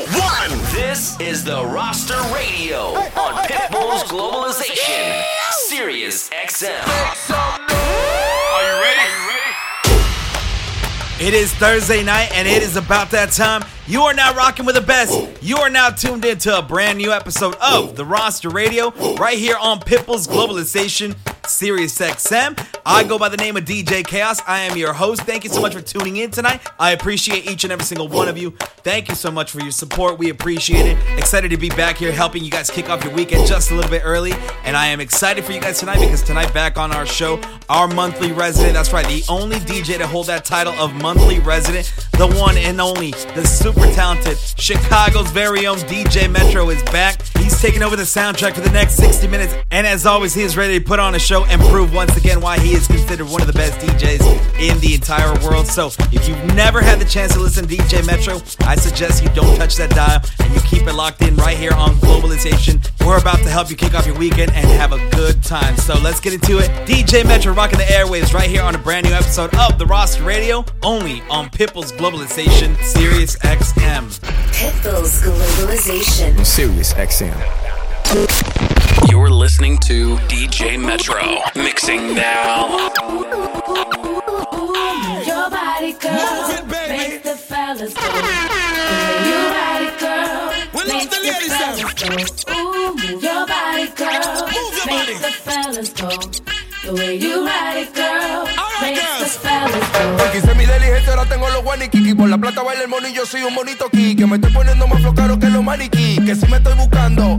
one. This is the Roster Radio on Pitbull's Globalization, Sirius XM. Are you ready? It is Thursday night, and it is about that time. You are now rocking with the best. You are now tuned into a brand new episode of the Roster Radio right here on Pitbull's Globalization, Sirius XM. I go by the name of DJ Chaos. I am your host. Thank you so much for tuning in tonight. I appreciate each and every single one of you. Thank you so much for your support. We appreciate it. Excited to be back here helping you guys kick off your weekend just a little bit early. And I am excited for you guys tonight because tonight, back on our show, our monthly resident. That's right, the only DJ to hold that title of monthly resident, the one and only, the super talented Chicago's very own DJ Metro is back. He's taking over the soundtrack for the next 60 minutes. And as always, he is ready to put on a show and prove once again why he is considered one of the best DJs in the entire world. So if you've never had the chance to listen to DJ Metro, I suggest you don't touch that dial and you keep it locked in right here on Globalization. We're about to help you kick off your weekend and have a good time. So let's get into it. DJ Metro rocking the airwaves right here on a brand new episode of The Roster Radio, only on Pitbull's Globalization, Sirius XM. Pitbull's Globalization. Sirius XM. You're listening to DJ Metro, mixing now. Your body, girl, Move it, baby. make the fellas go. The way you ride it, girl, We make love the ladies fellas go. Ooh, move your body, girl, Move your make body. the fellas go. The way you ride it, girl, right, makes the girls. fellas go. Porque hice mi diligencia, ahora tengo los guaniquiqui. Por la plata baila el mono y yo soy un bonito. Que me estoy poniendo más flow caro que los maniquí. Que si me estoy buscando.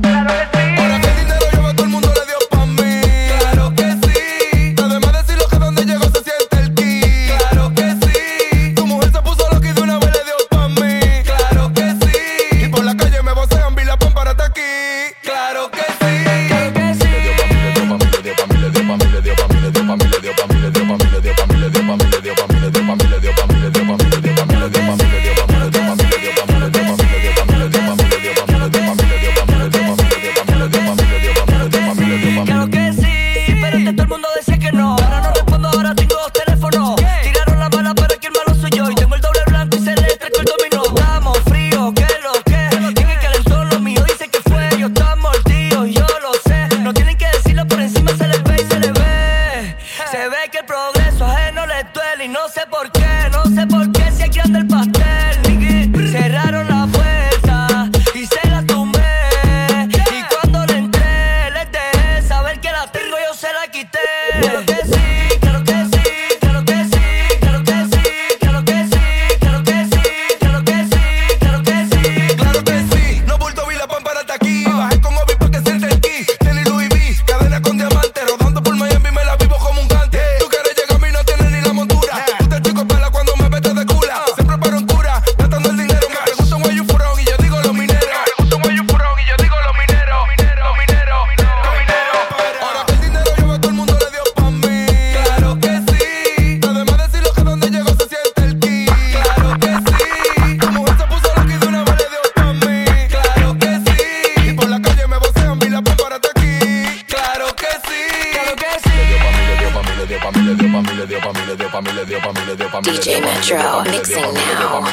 DJ Metro, mixing now.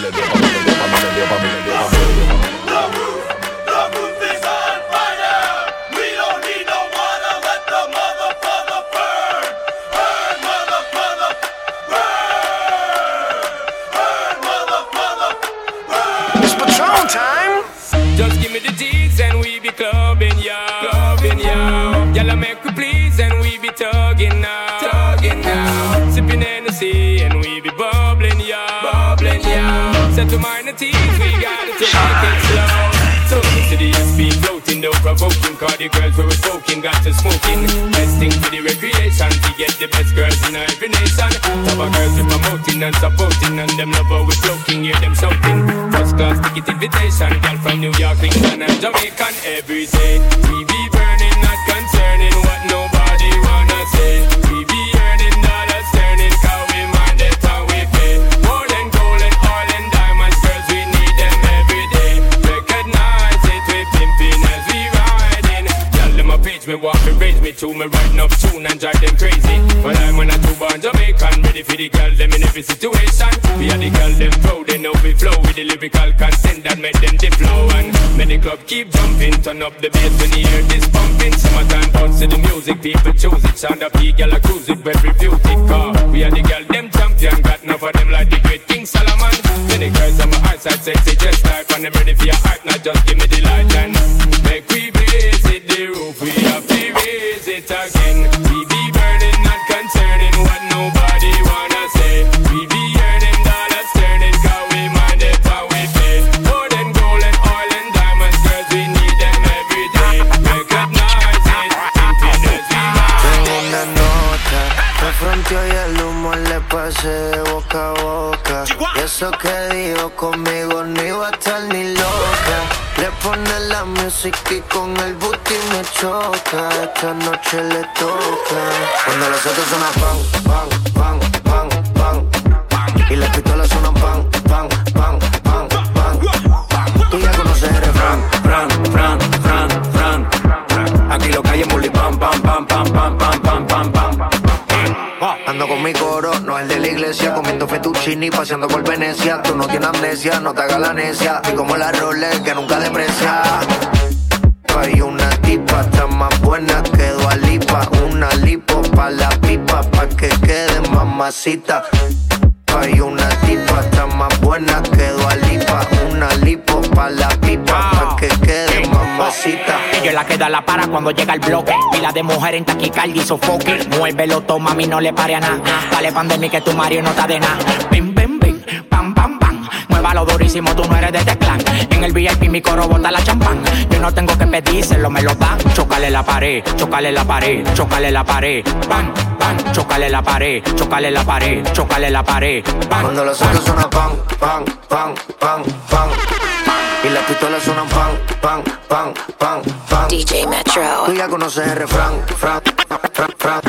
To minor teeth, we gotta take it slow. So to the SP floating, no provoking. Cause the girls we were smoking, got to smoking. Best thing for the recreation, to get the best girls in every nation. Top of girls we promoting and supporting, and them love how we floating, hear them shouting. First class ticket invitation, girl from New York, England, and Jamaican every day. And to me run up tune and drive them crazy. But I'm when I do born Jamaican, ready for the girl them in every situation. We are the girl them proud, they know we flow with the lyrical content that make them the flow. And many club keep jumping, turn up the bass when you hear this pumping. Summertime bounce to the music, people choose it. Sound up, the girl, I cruise it, very beauty car. We are the girl them champion, got enough of them like the great King Solomon. Many girls on my eyesight, sexy, just like when I'm ready for your heart, now just give me the light and Tú no tienes amnesia, no te hagas la necia. Y como la Rolex que nunca deprecia. Hay una tipa, está más buena que Dualipa. Una lipo pa' la pipa, pa' que quede mamacita. Hay una tipa, está más buena que Dualipa. Una lipo pa' la pipa, pa' que quede mamacita. Es la que da la para cuando llega el bloque. Pila de mujer en taquicardia y sofoque. Muévelo, toma, mami, no le pare a nada. Dale pandemia que tu Mario no está de nada perreando durísimo, tú no eres de este clan. En el VIP mi coro bota la champán. Yo no tengo que pedírselo, me lo dan. Chocale la pared, chocale la pared, chocale la pared. Pan, pan, chocale la pared, chocale la pared, chocale la pared. Pan, Cuando los celos suenan pan, pan, pan, pan, pan. Y las pistolas suenan pan, pan, pan, pan, pan. DJ Metro. Ya conoces el refrán, fran, fran.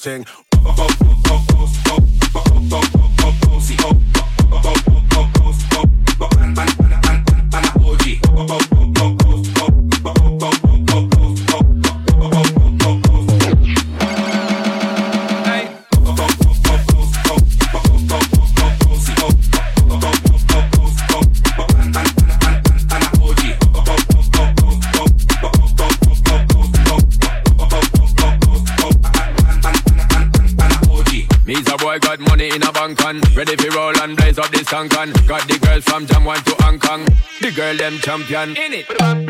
Thing. Champion. In it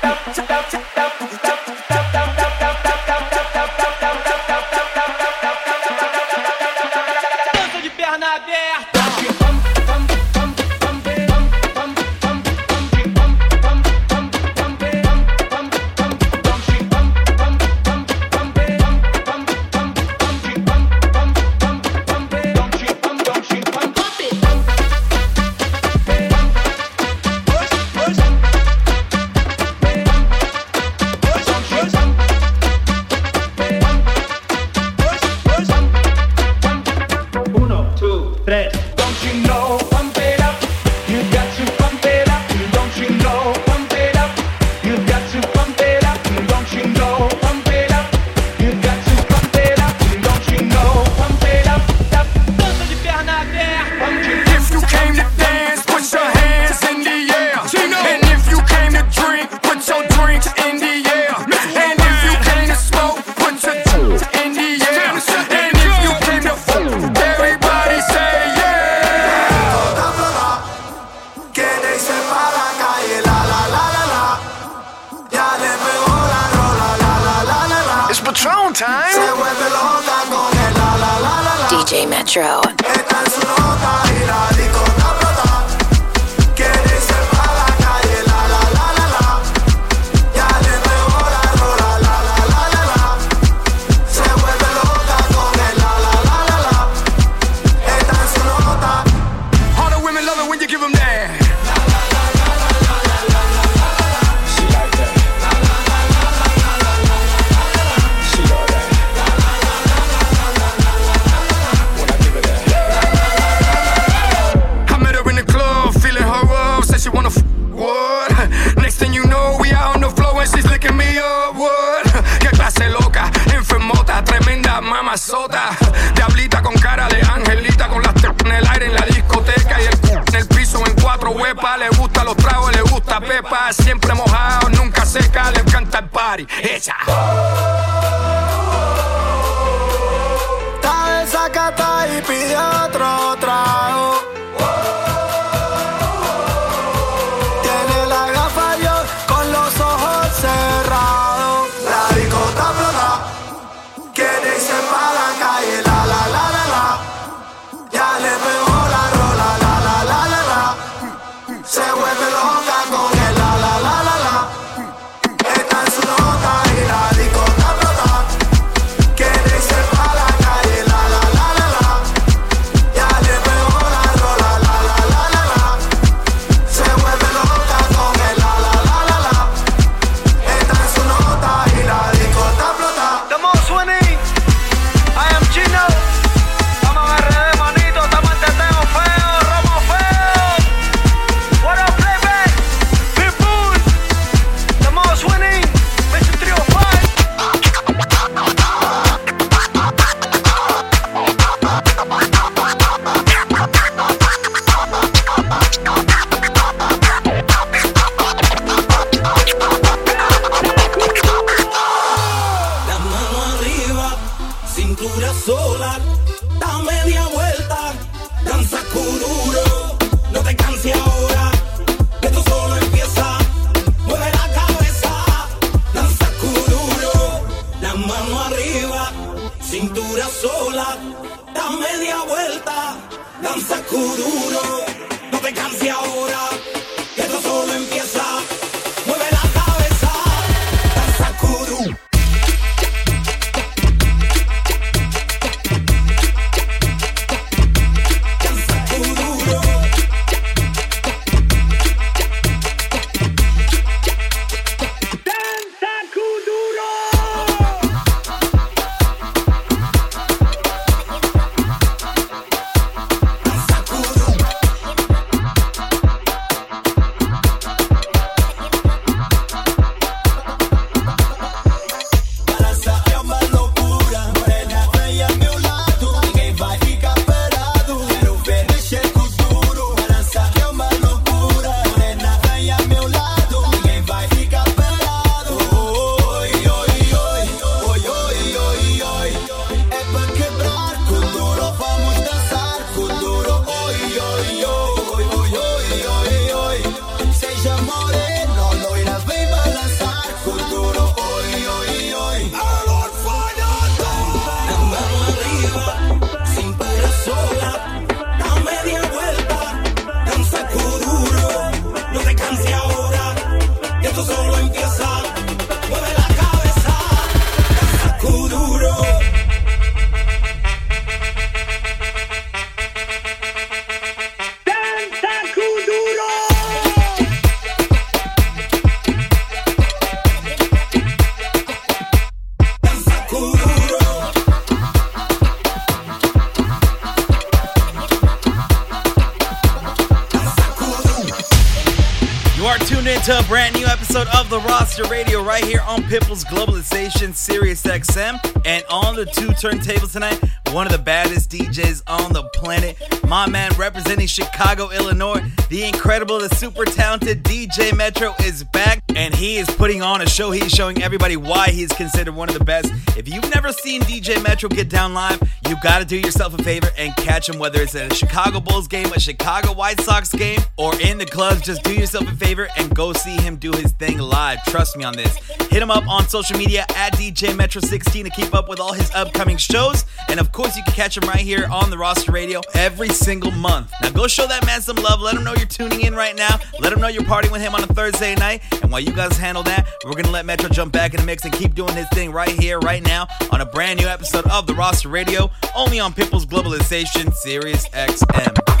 on Pitbull's Globalization Sirius XM. And on the two turntables tonight, one of the baddest DJs on the planet. My man representing Chicago, Illinois, the incredible, the super talented DJ Metro is back and he is putting on a show. He's showing everybody why he's considered one of the best. If you've never seen DJ Metro get down live, you got to do yourself a favor and catch him, whether it's at a Chicago Bulls game, a Chicago White Sox game, or in the clubs. Just do yourself a favor and go see him do his thing live. Trust me on this. Hit him up on social media at DJ Metro 16 to keep up with all his upcoming shows. And of course, you can catch him right here on the roster radio every single month. Now go show that man some love. Let him know you're tuning in right now. Let him know you're partying with him on a Thursday night. And while you guys handle that, we're gonna let Metro jump back in the mix and keep doing his thing right here, right now, on a brand new episode of the roster radio, only on Pitbull's Globalization Sirius XM.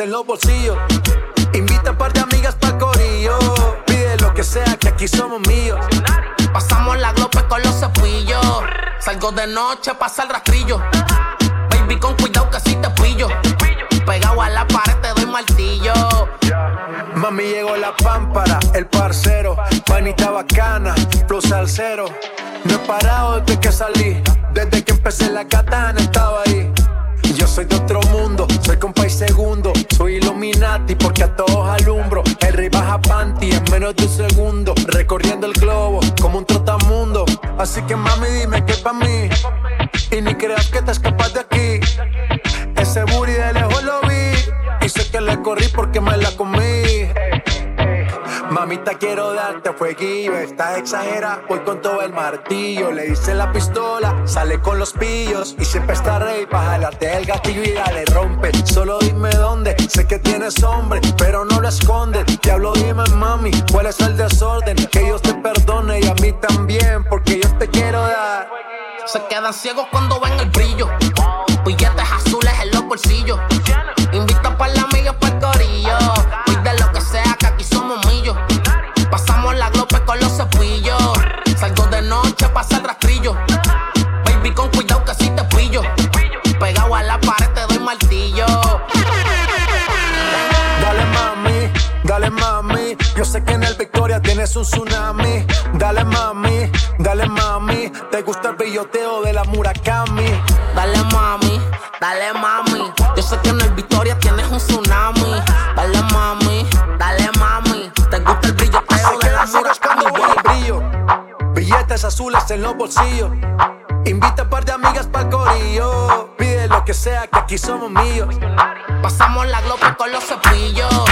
En los bolsillos. Invita a par de amigas para corillo. Pide lo que sea que aquí somos míos. Pasamos la glope con los cepillos. Salgo de noche, pasa el rastrillo. Así que mami dime que pa' mí, y ni creas que te escapas de aquí. Ese booty de lejos lo vi, y sé que le corrí porque me la comí. Mamita, quiero darte fueguillo. Estás exagera, voy con todo el martillo. Le hice la pistola, sale con los pillos. Y siempre está rey para jalarte el gatillo y dale rompe. Solo dime dónde, sé que tienes hombre, pero no lo escondes. Diablo, dime mami, cuál es el desorden. Que Dios te perdone y a mí también, porque yo te quiero dar. Se quedan ciegos cuando ven el brillo. un tsunami. Dale mami, dale mami. Te gusta el billoteo de la Murakami. Dale mami, dale mami. Yo sé que en el Victoria tienes un tsunami. Dale mami, dale mami. Te gusta el billoteo de la Murakami. brillo. Billetes azules en los bolsillos. Invita a par de amigas pa'l corillo. Pide lo que sea, que aquí somos míos. Pasamos la glopa con los cepillos.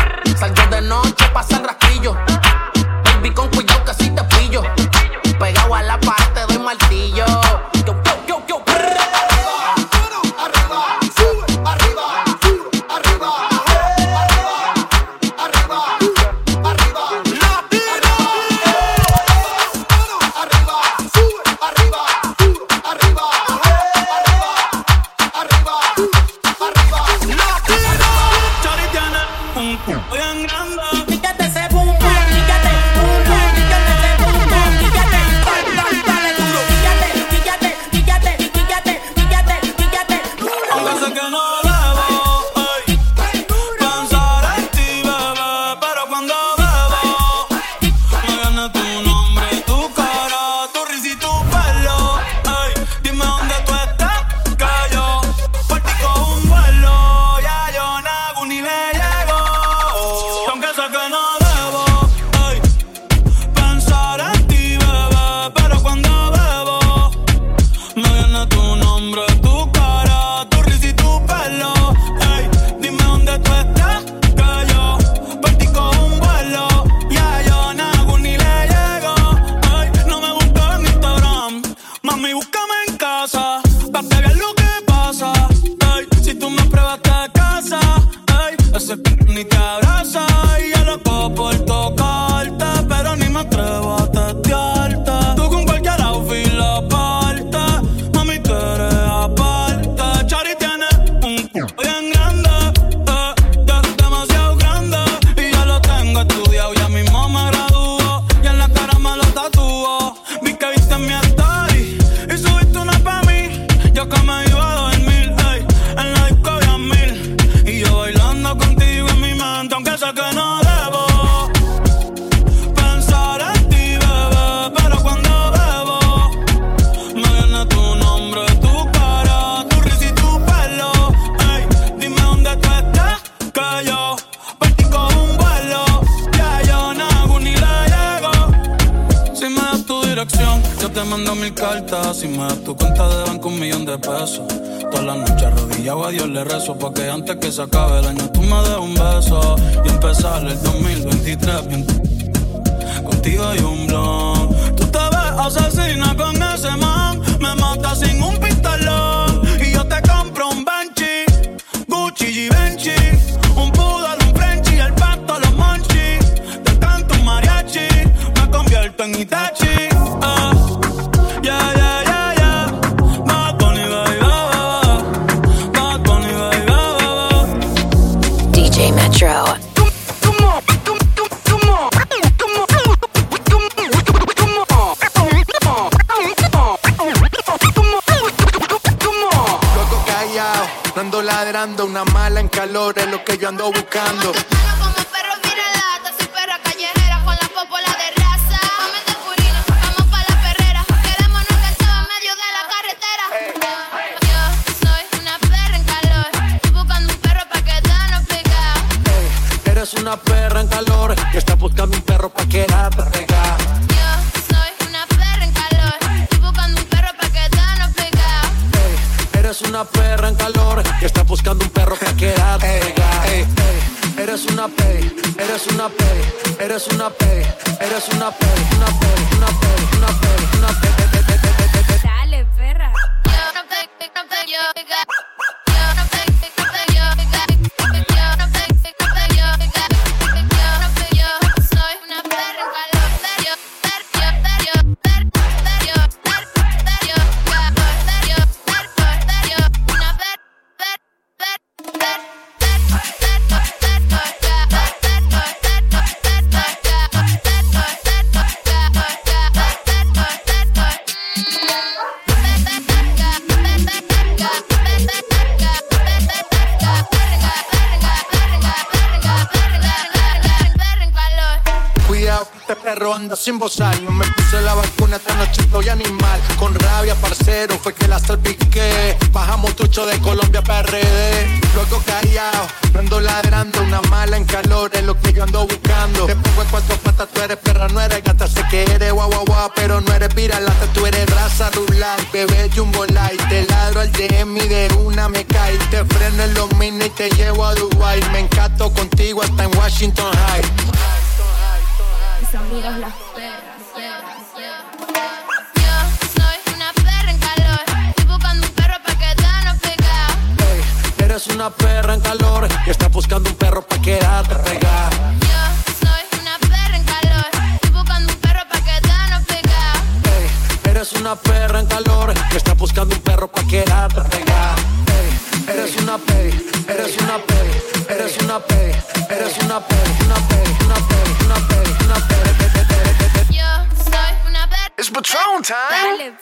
yo ando buscando. Perro anda sin bozar. No me puse la vacuna, esta noche estoy animal. Con rabia, parcero, fue que la salpiqué. Bajamos tucho de Colombia PRD. Luego callado, ando ladrando. Una mala en calor es lo que yo ando buscando. Te pongo en cuatro patas, tú eres perra, no eres gata. Sé que eres guau guau guau, pero no eres piralata. Tú eres raza rular, bebé jumbo light. Te ladro al DM y de una me cae. Te freno en los mini y te llevo a Dubai. Me encanto contigo hasta en Washington High. Amigas las perras. Soy una perra en calor. Estoy buscando un perro pa' quedarnos pegados. Ey, eres una perra en calor y estás buscando un perro pa' quedarte pegada. Soy una perra en calor. Estoy buscando un perro pa' quedarnos pegados. Ey, eres una perra en calor y estás buscando un perro pa' quedarte pegada. Ey, eres una pey, eres una pey, eres una pey, eres una pey, una pey, una pey, una pey. Yo soy una perra. It's Patron time. Dale,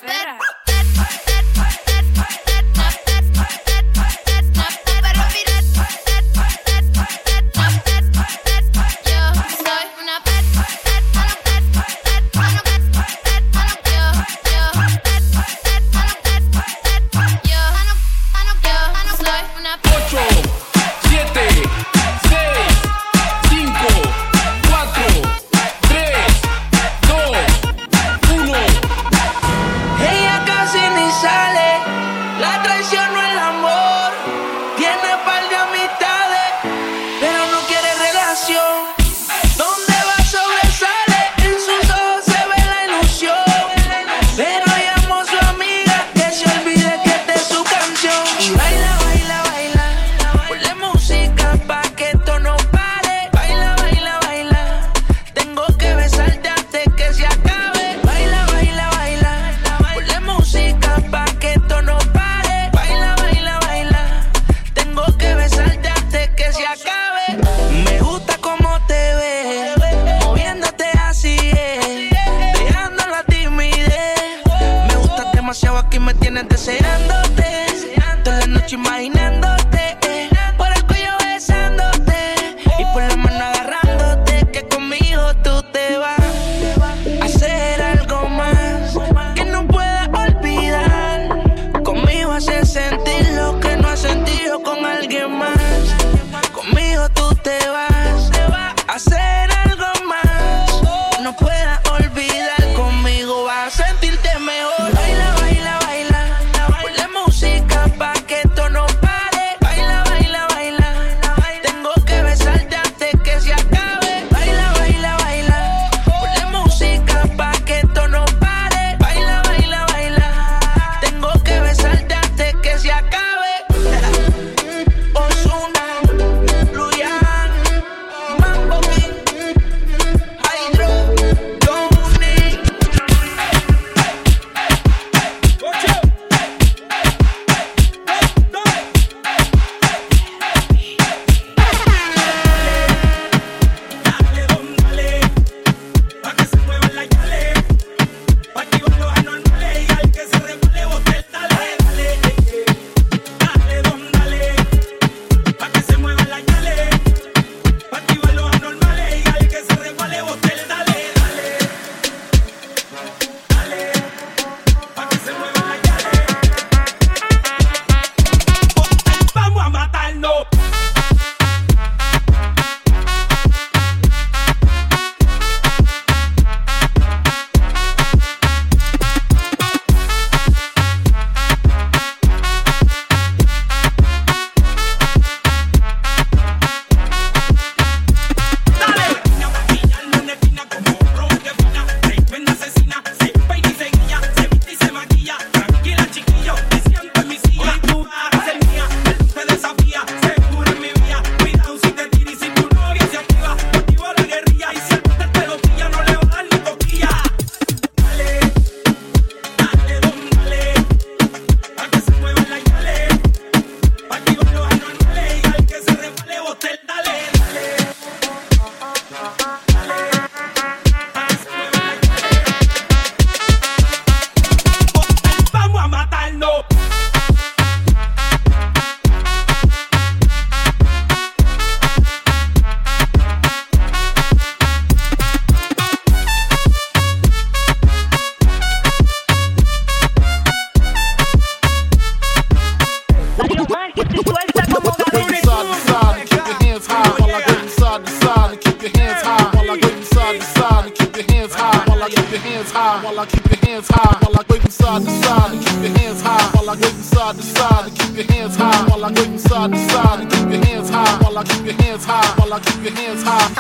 side to side and keep your hands high. While I wave from side to side and keep your hands high. While I wave from side to side and keep your hands high. While I keep your hands high. While I keep your hands high.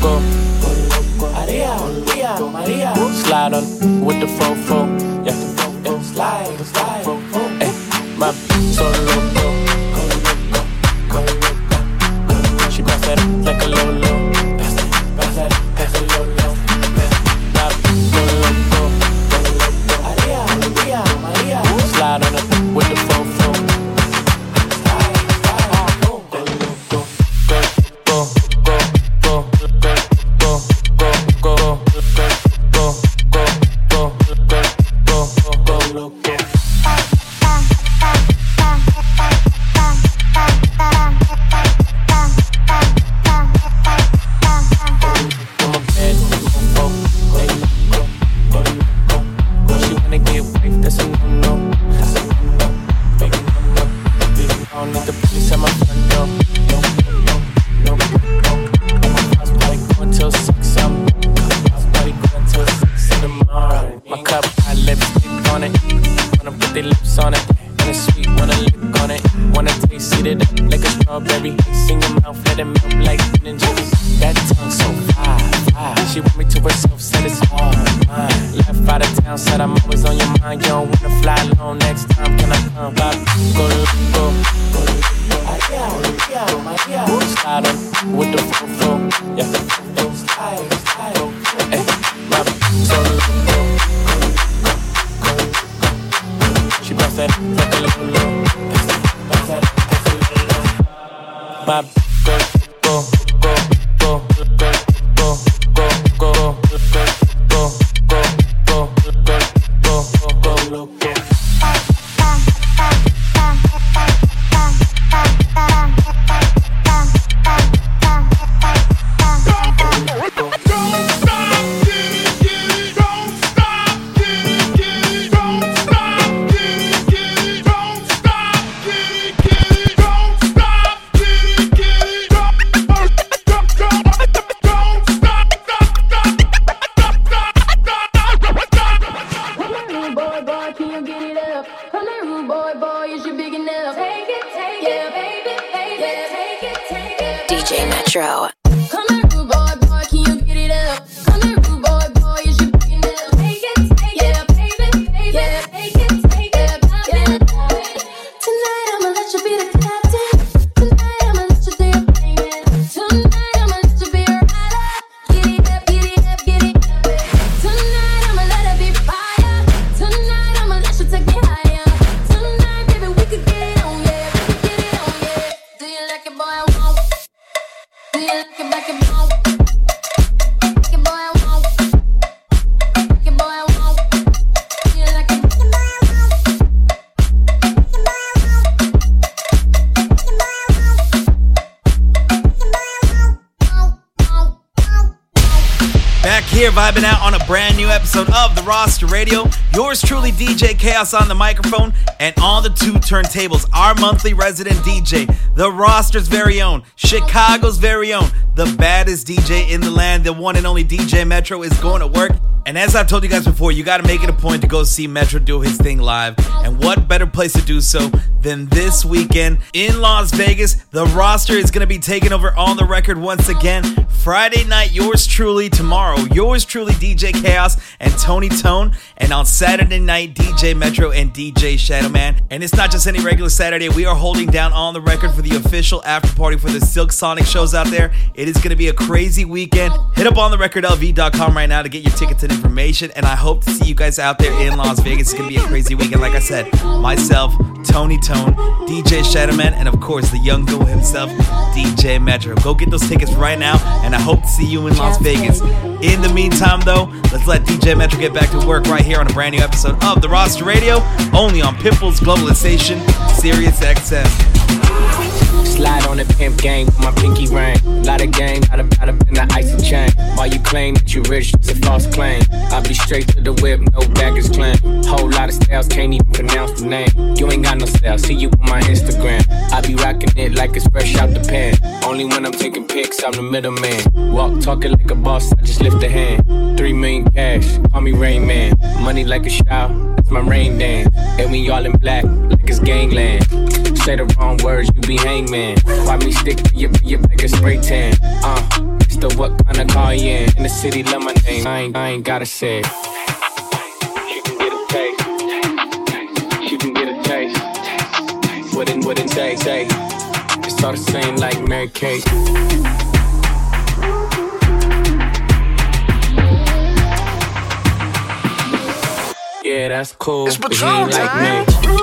Go. Slide on with the fofo. Yeah, slide, slide. My so Started with the flow, yeah. Here vibing out on a brand new episode of the Roster Radio. Yours truly, DJ Chaos on the microphone and on the two turntables. Our monthly resident DJ, the roster's very own, Chicago's very own, the baddest DJ in the land, the one and only DJ Metro is going to work. And as I've told you guys before, you got to make it a point to go see Metro do his thing live. And what better place to do so than this weekend in Las Vegas? The roster is going to be taking over on the record once again. Friday night, yours truly. Tomorrow, yours truly, DJ Chaos and Tony Tone. And on Saturday night, DJ Metro and DJ Shadowman. And it's not just any regular Saturday. We are holding down on the record for the official after party for the Silk Sonic shows out there. It is going to be a crazy weekend. Hit up on the recordlv.com right now to get your tickets and information. And I hope to see you guys out there in Las Vegas. It's going to be a crazy weekend. Like I said, myself, Tony Tone, DJ Shadowman, and of course the young go himself, DJ Metro. Go get those tickets right now, and I hope to see you in Las Vegas. In the meantime, though, let's let DJ Metro get back to work right here on a brand new episode of the Roster Radio, only on Pitbull's Globalization, Sirius XM. Slide on the pimp game with my pinky ring. Lot of game, gotta gotta bend the icy chain. Why you claim that you rich? It's a false claim. I be straight to the whip, no baggage claim. Whole lot of styles, can't even pronounce the name. You ain't got no style, see you on my Instagram. I be rocking it like it's fresh out the pan. Only when I'm taking pics, I'm the middleman. Walk talking like a boss, I just lift a hand. Three million cash, call me Rain Man. Money like a shower, it's my rain dance. And we all in black, like it's gangland. Say the wrong words, you be hangman. Why me stick to your, your back and spray tan? Uh, it's the what kind of car you in? In the city, love my name. I ain't, I ain't gotta say it. You can get a taste. You can get a taste. What it, what it say, say. It's all the same like Mary Kate. Yeah, that's cool. It's but he Patron ain't like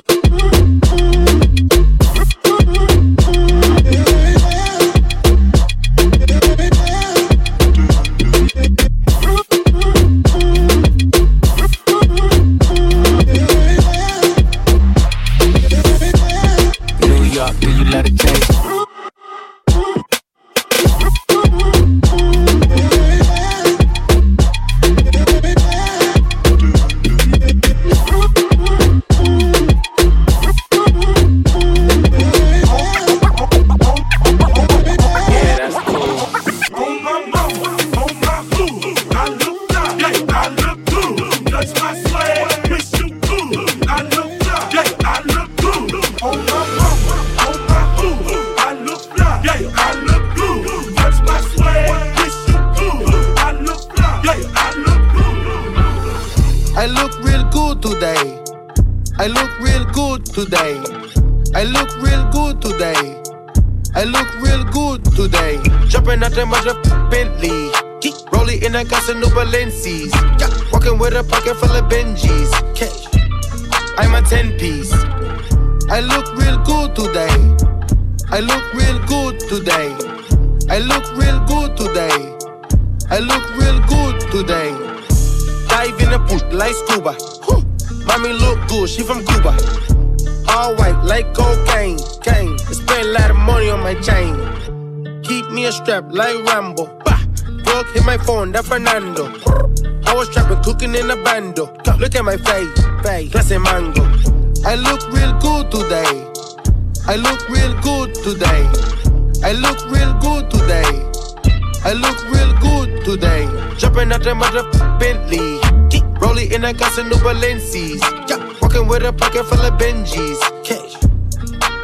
the Bentley. Rolling in a gas and new Balencis. Walking with a pocket full of Benjis. I'm a 10 piece. I look real good today. I look real good today. I look real good today. I look real good today. Dive in the pool like scuba. Whew. Mommy look good, she from Cuba. All white like cocaine. Cane. I spend a lot of money on my chain. Keep me a strap like Rambo. Plug hit my phone, that Fernando. I was trapping, cooking in a bando. Look at my face, face, clase mango. I look real good today. I look real good today. I look real good today. I look real good today. Jumping out the mother Bentley. Rolling in a gas and new Balencis. Walking with a pocket full of Benjis.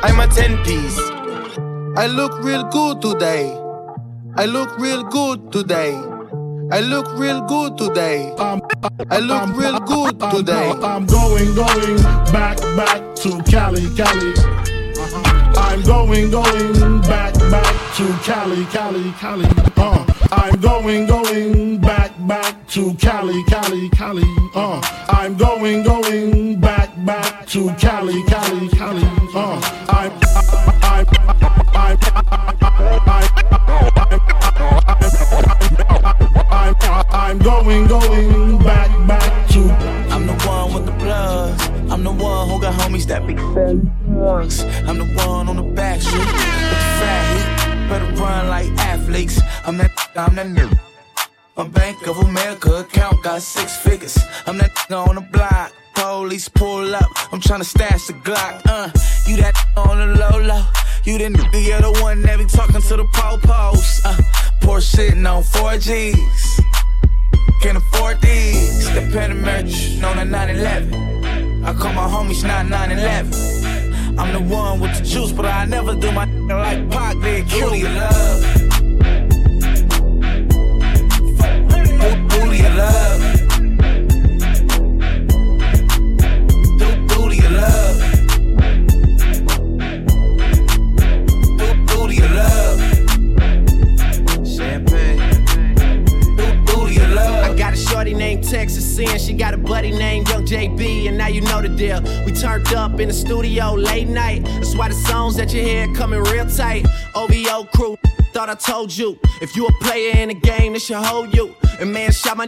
I'm a 10 piece. I look real good today. I look real good today. I look real good today. I look real good today. I'm going, going back, back to Cali, Cali. I'm going, going back, back to Cali, Cali, Cali. Uh, I'm going, going back, back to Cali, Cali, Cali. Uh, I'm going, going back, back to Cali, Cali, Cali. Uh, I'm, I'm, going, going back, back to. I'm the one with the plugs. I'm the one who got homies that be drugs. I'm the one on the back street with the fat heat. Better run like athletes. I'm that, I'm that nigga. My Bank of America account got six figures. I'm that on the block. Police pull up. I'm tryna stash the Glock. Uh, you that on the low low. You the nigga, you're the one that be talking to the po-pos. Uh, poor sitting on 4Gs. Can't afford these. The Panamerican on a 911. I call my homies not 911. I'm the one with the juice, but I never do my like Pac did. Your love. Texas Sin. She got a buddy named Young JB, and now you know the deal. We turned up in the studio late night. That's why the songs that you hear coming real tight. OVO crew. Thought I told you, if you a player in the game, this should hold you. And man, shot my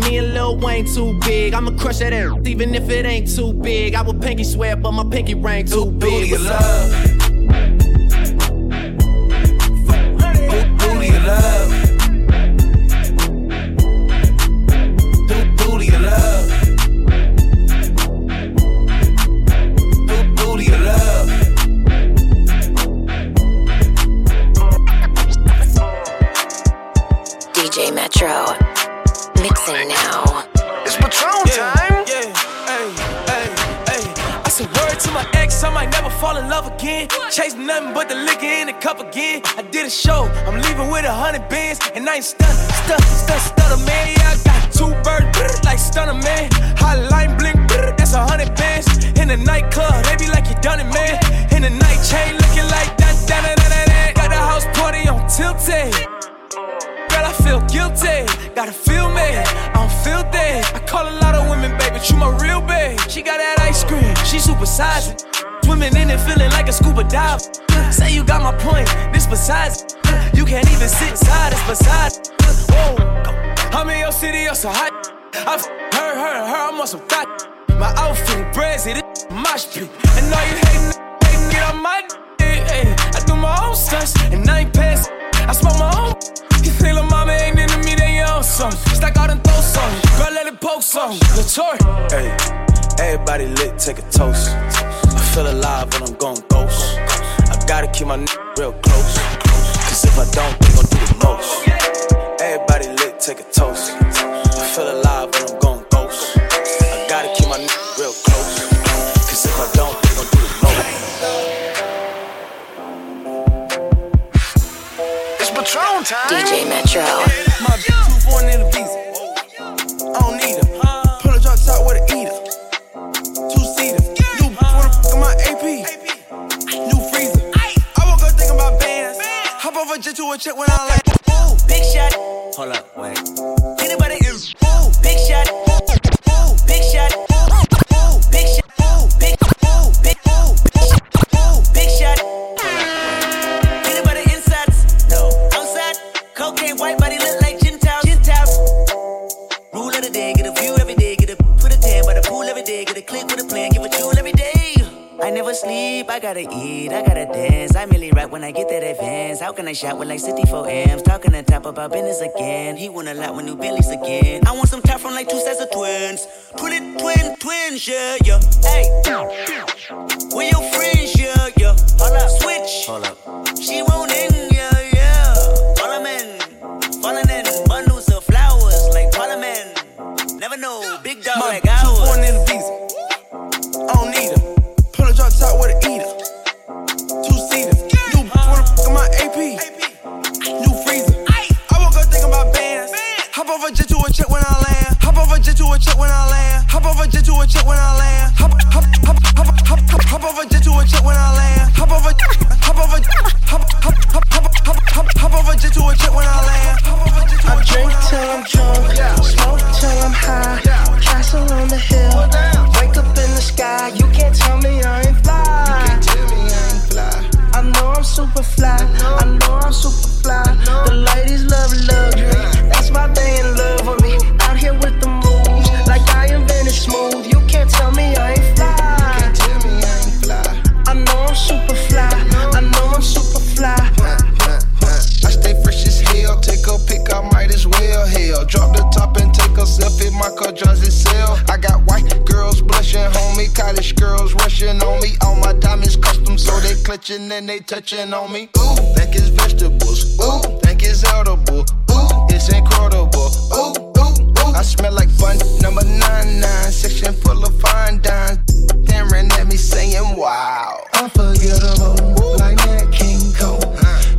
Me and Lil Wayne too big. I'ma crush that air, even if it ain't too big. I would pinky swear, but my pinky ring too big. Up? Who ex, I might never fall in love again. Chase nothing but the liquor in the cup again. I did a show, I'm leaving with a hundred bands, and I ain't stun, stun, stun, stunner man. Yeah, I got two birds like stunner man. Hotline blink, that's a hundred bands. In the nightclub, they be like you done it, man. In the night chain, looking like that, that, that, that, that. Got the house party on tilted. Girl, I feel guilty. Gotta feel me. I don't feel that. I call a lot of women, baby, you my real babe. She got that ice cream. She super sizing. Swimming in it, feeling like a scuba dive. Say you got my point. This besides. You can't even sit side. It's besides. Whoa. I'm in your city, you're so hot. I've heard, heard, heard. I'm on some thought. My outfit brazy. This mosh pit. And all you hating, hating, get on my dick. I do my own stunts and I ain't pass. I smoke my own. You think little mama ain't into me, then you own some. Stack out and throw some. Girl, let it poke some. Latour. Hey, everybody lit, take a toast. I feel alive when I'm going ghost. I gotta keep my n- real close. Cause if I don't, they gon' do the most. Everybody lit, take a toast. I feel alive when I'm going ghost. I gotta keep my n- real close. Cause if I don't, they gon' do the most. It's Patron time. DJ Metro. My bitch too foreign in the over jet to a check when I like. Ooh, big shot. Hold up, wait. Anybody is ooh, big shot. Gotta eat, I gotta dance. I merely rap when I get that advance. How can I shout with like 64 amps? Talking on top about business again. He want a lot with new Billies again. I want some top from like two sets of twins. Twin, twin, twins, yeah, yeah. Hey, where your friends, yeah, yeah. Hold up, switch. Hold up. She won't in, over jet to a check when I land. Hop over jet to a check when I land. Hop hop hop hop hop hop hop over jet to a check when I land. Hop over hop over hop hop hop hop hop hop hop over jet to a check when I land. Hop over jet to a I drink I till I'm drunk, smoke till I'm high. Castle on the hill, wake up in the sky. You can't tell me I ain't fly. You can't tell me I ain't fly. I know I'm super fly. I know I'm super fly. The ladies love luxury. Clutching and they touching on me. Ooh, think it's vegetables. Ooh, think it's edible. Ooh, it's incredible. Ooh, ooh, ooh. I smell like bun number nine nine. Section full of fine dimes. Staring at me saying, Wow. Unforgettable, like Nat King Cole.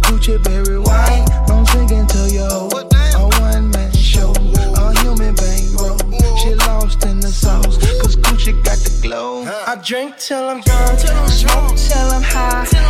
Gucci berry wine, I'm drinking to yo. A one man show, a human bankroll. She lost in the sauce, cause Gucci got the glow. I drink till I'm drunk, smoke till I'm high.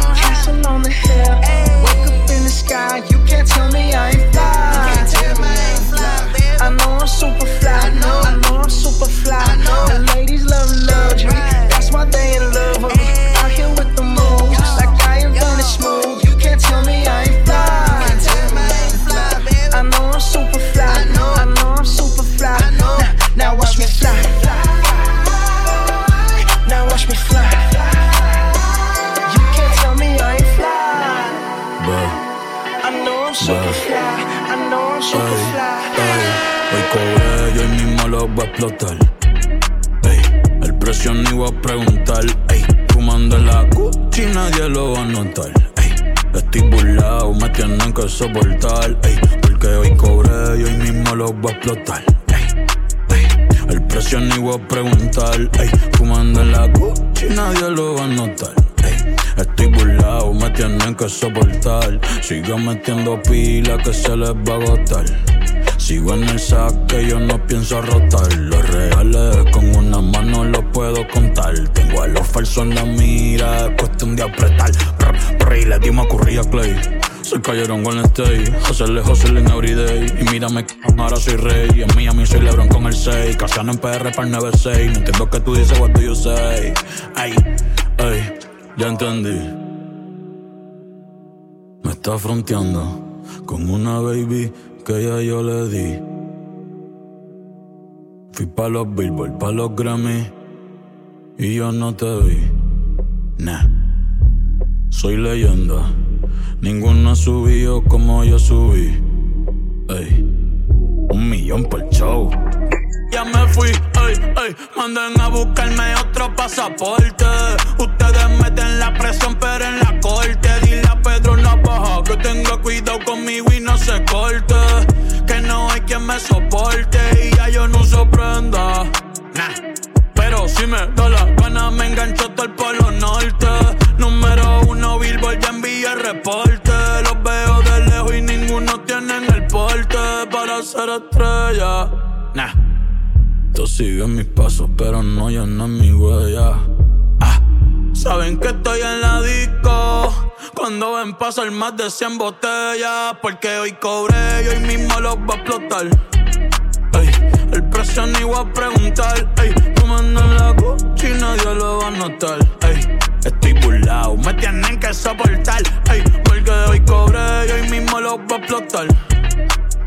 Explotar. Ey, el precio ni voy a preguntar. Ey, fumando la Gucci nadie lo va a notar. Ey, estoy burlado, me tienen que soportar. Ey, porque hoy cobré, yo hoy mismo lo voy a explotar. Ey, ey, el precio ni voy a preguntar. Ey, fumando la Gucci nadie lo va a notar. Estoy burlado, me tienen que soportar. Sigo metiendo pila que se les va a agotar. Sigo en el saque, yo no pienso rotar. Los reales con una mano los puedo contar. Tengo a los falsos en la mira, es cuestión de apretar. Brr, brr, y le a Clay. Se cayeron con el stay, hacerle hustle en everyday. Y mírame, ahora soy rey. En Miami soy Lebron con el 6. Casano en PR para el 96. No entiendo que tú dices, what do you say? Ay, ay, ya entendí. Me está fronteando con una baby que ya yo le di. Fui pa' los Billboard, pa' los Grammy y yo no te vi. Nah, soy leyenda. Ninguno ha subido como yo subí. Ey, un millón por show. Ya me fui, ey, ey, manden a buscarme otro pasaporte. Ustedes meten la presión, pero en la corte. Dile a Pedro Navaja que tenga cuidado conmigo y no se corte. Que no hay quien me soporte y ya yo no uso prenda. Nah. Pero si me da la gana, me engancho todo el polo norte. Número uno, Billboard, ya envié reporte. Los veo de lejos y ninguno tienen el porte para ser estrella. Nah. Tú sigues mis pasos, pero no llenas mi huella. Ah, saben que estoy en la disco. Cuando ven pasar más de 100 botellas. Porque hoy cobré y hoy mismo los voy a explotar. Ey, el precio ni voy a preguntar. Ey, fumando en la Gucci nadie lo va a notar. Ey, estoy burlado, me tienen que soportar. Ey, porque hoy cobré y hoy mismo los voy a explotar.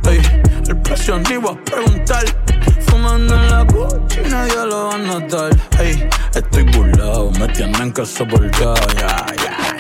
Ey, el precio ni voy a preguntar. Fumando en la Gucci nadie lo va a notar. Ey, estoy burlado, me tienen que soportar. Yeah, yeah.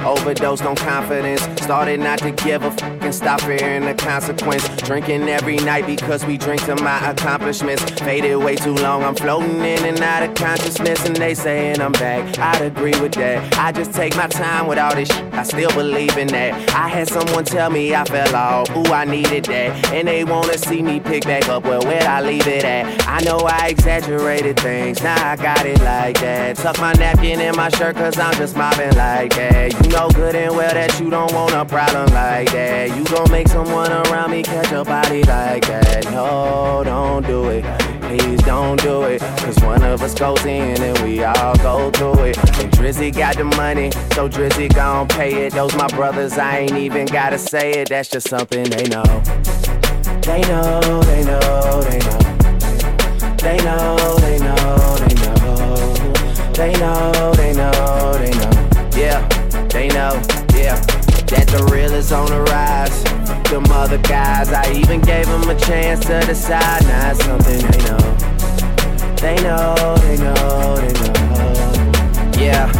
Overdosed on confidence. Started not to give a fuck and stop fearing the consequence. Drinking every night because we drink to my accomplishments. Faded way too long, I'm floating in and out of consciousness, and they saying I'm back. I'd agree with that. I just take my time with all this shit. I still believe in that. I had someone tell me I fell off, ooh, I needed that. And they wanna see me pick back up, well, where'd I leave it at? I know I exaggerated things, now I got it like that. Tuck my napkin in my shirt, cause I'm just mobbing like that. You know good and well that you don't want a problem like that. You gon' make someone around me catch a body like that. No, don't do it. Please don't do it. Cause one of us goes in and we all go through it. And Drizzy got the money, so Drizzy gon' pay it. Those my brothers, I ain't even gotta say it. That's just something they know. They know, they know, they know. They know, they know, they know. They know, they know, they know. Yeah, they know, yeah. That the real is on the rise. Them other guys, I even gave them a chance to decide. Now it's something they know. They know, they know, they know. Yeah,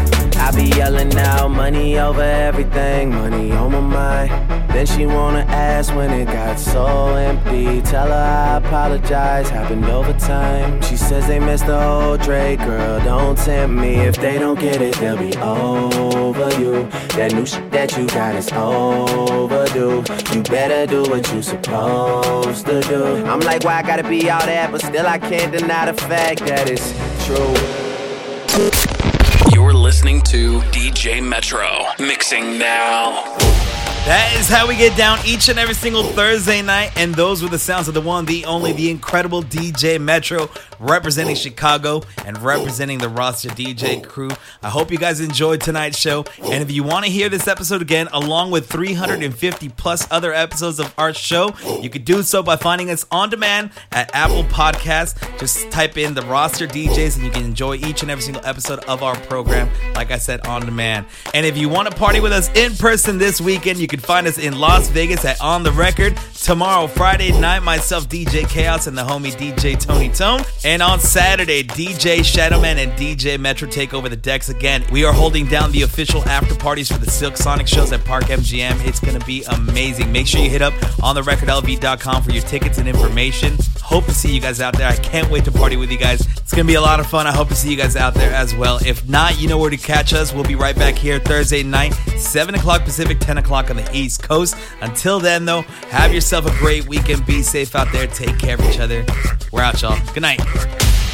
I be yelling out money over everything, money on my mind. Then she wanna ask when it got so empty. Tell her I apologize, happened over time. She says they missed the old Drake, girl, don't tempt me. If they don't get it, they'll be over you. That new shit that you got is overdue. You better do what you supposed to do. I'm like, why I gotta be all that, but still I can't deny the fact that it's true. Listening to DJ Metro, mixing now. That is how we get down each and every single Thursday night, and those were the sounds of the one, the only, the incredible DJ Metro, representing Chicago and representing the roster DJ crew. I hope you guys enjoyed tonight's show, and if you want to hear this episode again, along with 350 plus other episodes of our show, you could do so by finding us on demand at Apple Podcasts. Just type in the roster DJs, and you can enjoy each and every single episode of our program. Like I said, on demand. And if you want to party with us in person this weekend, you can find us in Las Vegas at On the Record. Tomorrow, Friday night, myself, DJ Chaos, and the homie DJ Tony Tone. And on Saturday, DJ Shadowman and DJ Metro take over the decks again. We are holding down the official after parties for the Silk Sonic shows at Park MGM. It's going to be amazing. Make sure you hit up ontherecordlv.com for your tickets and information. Hope to see you guys out there. I can't wait to party with you guys. It's going to be a lot of fun. I hope to see you guys out there as well. If not, you know where to catch us. We'll be right back here Thursday night, 7 o'clock Pacific, 10 o'clock on the East Coast. Until then, though, have yourself a great weekend. Be safe out there. Take care of each other. We're out, y'all. Good night. Thank you.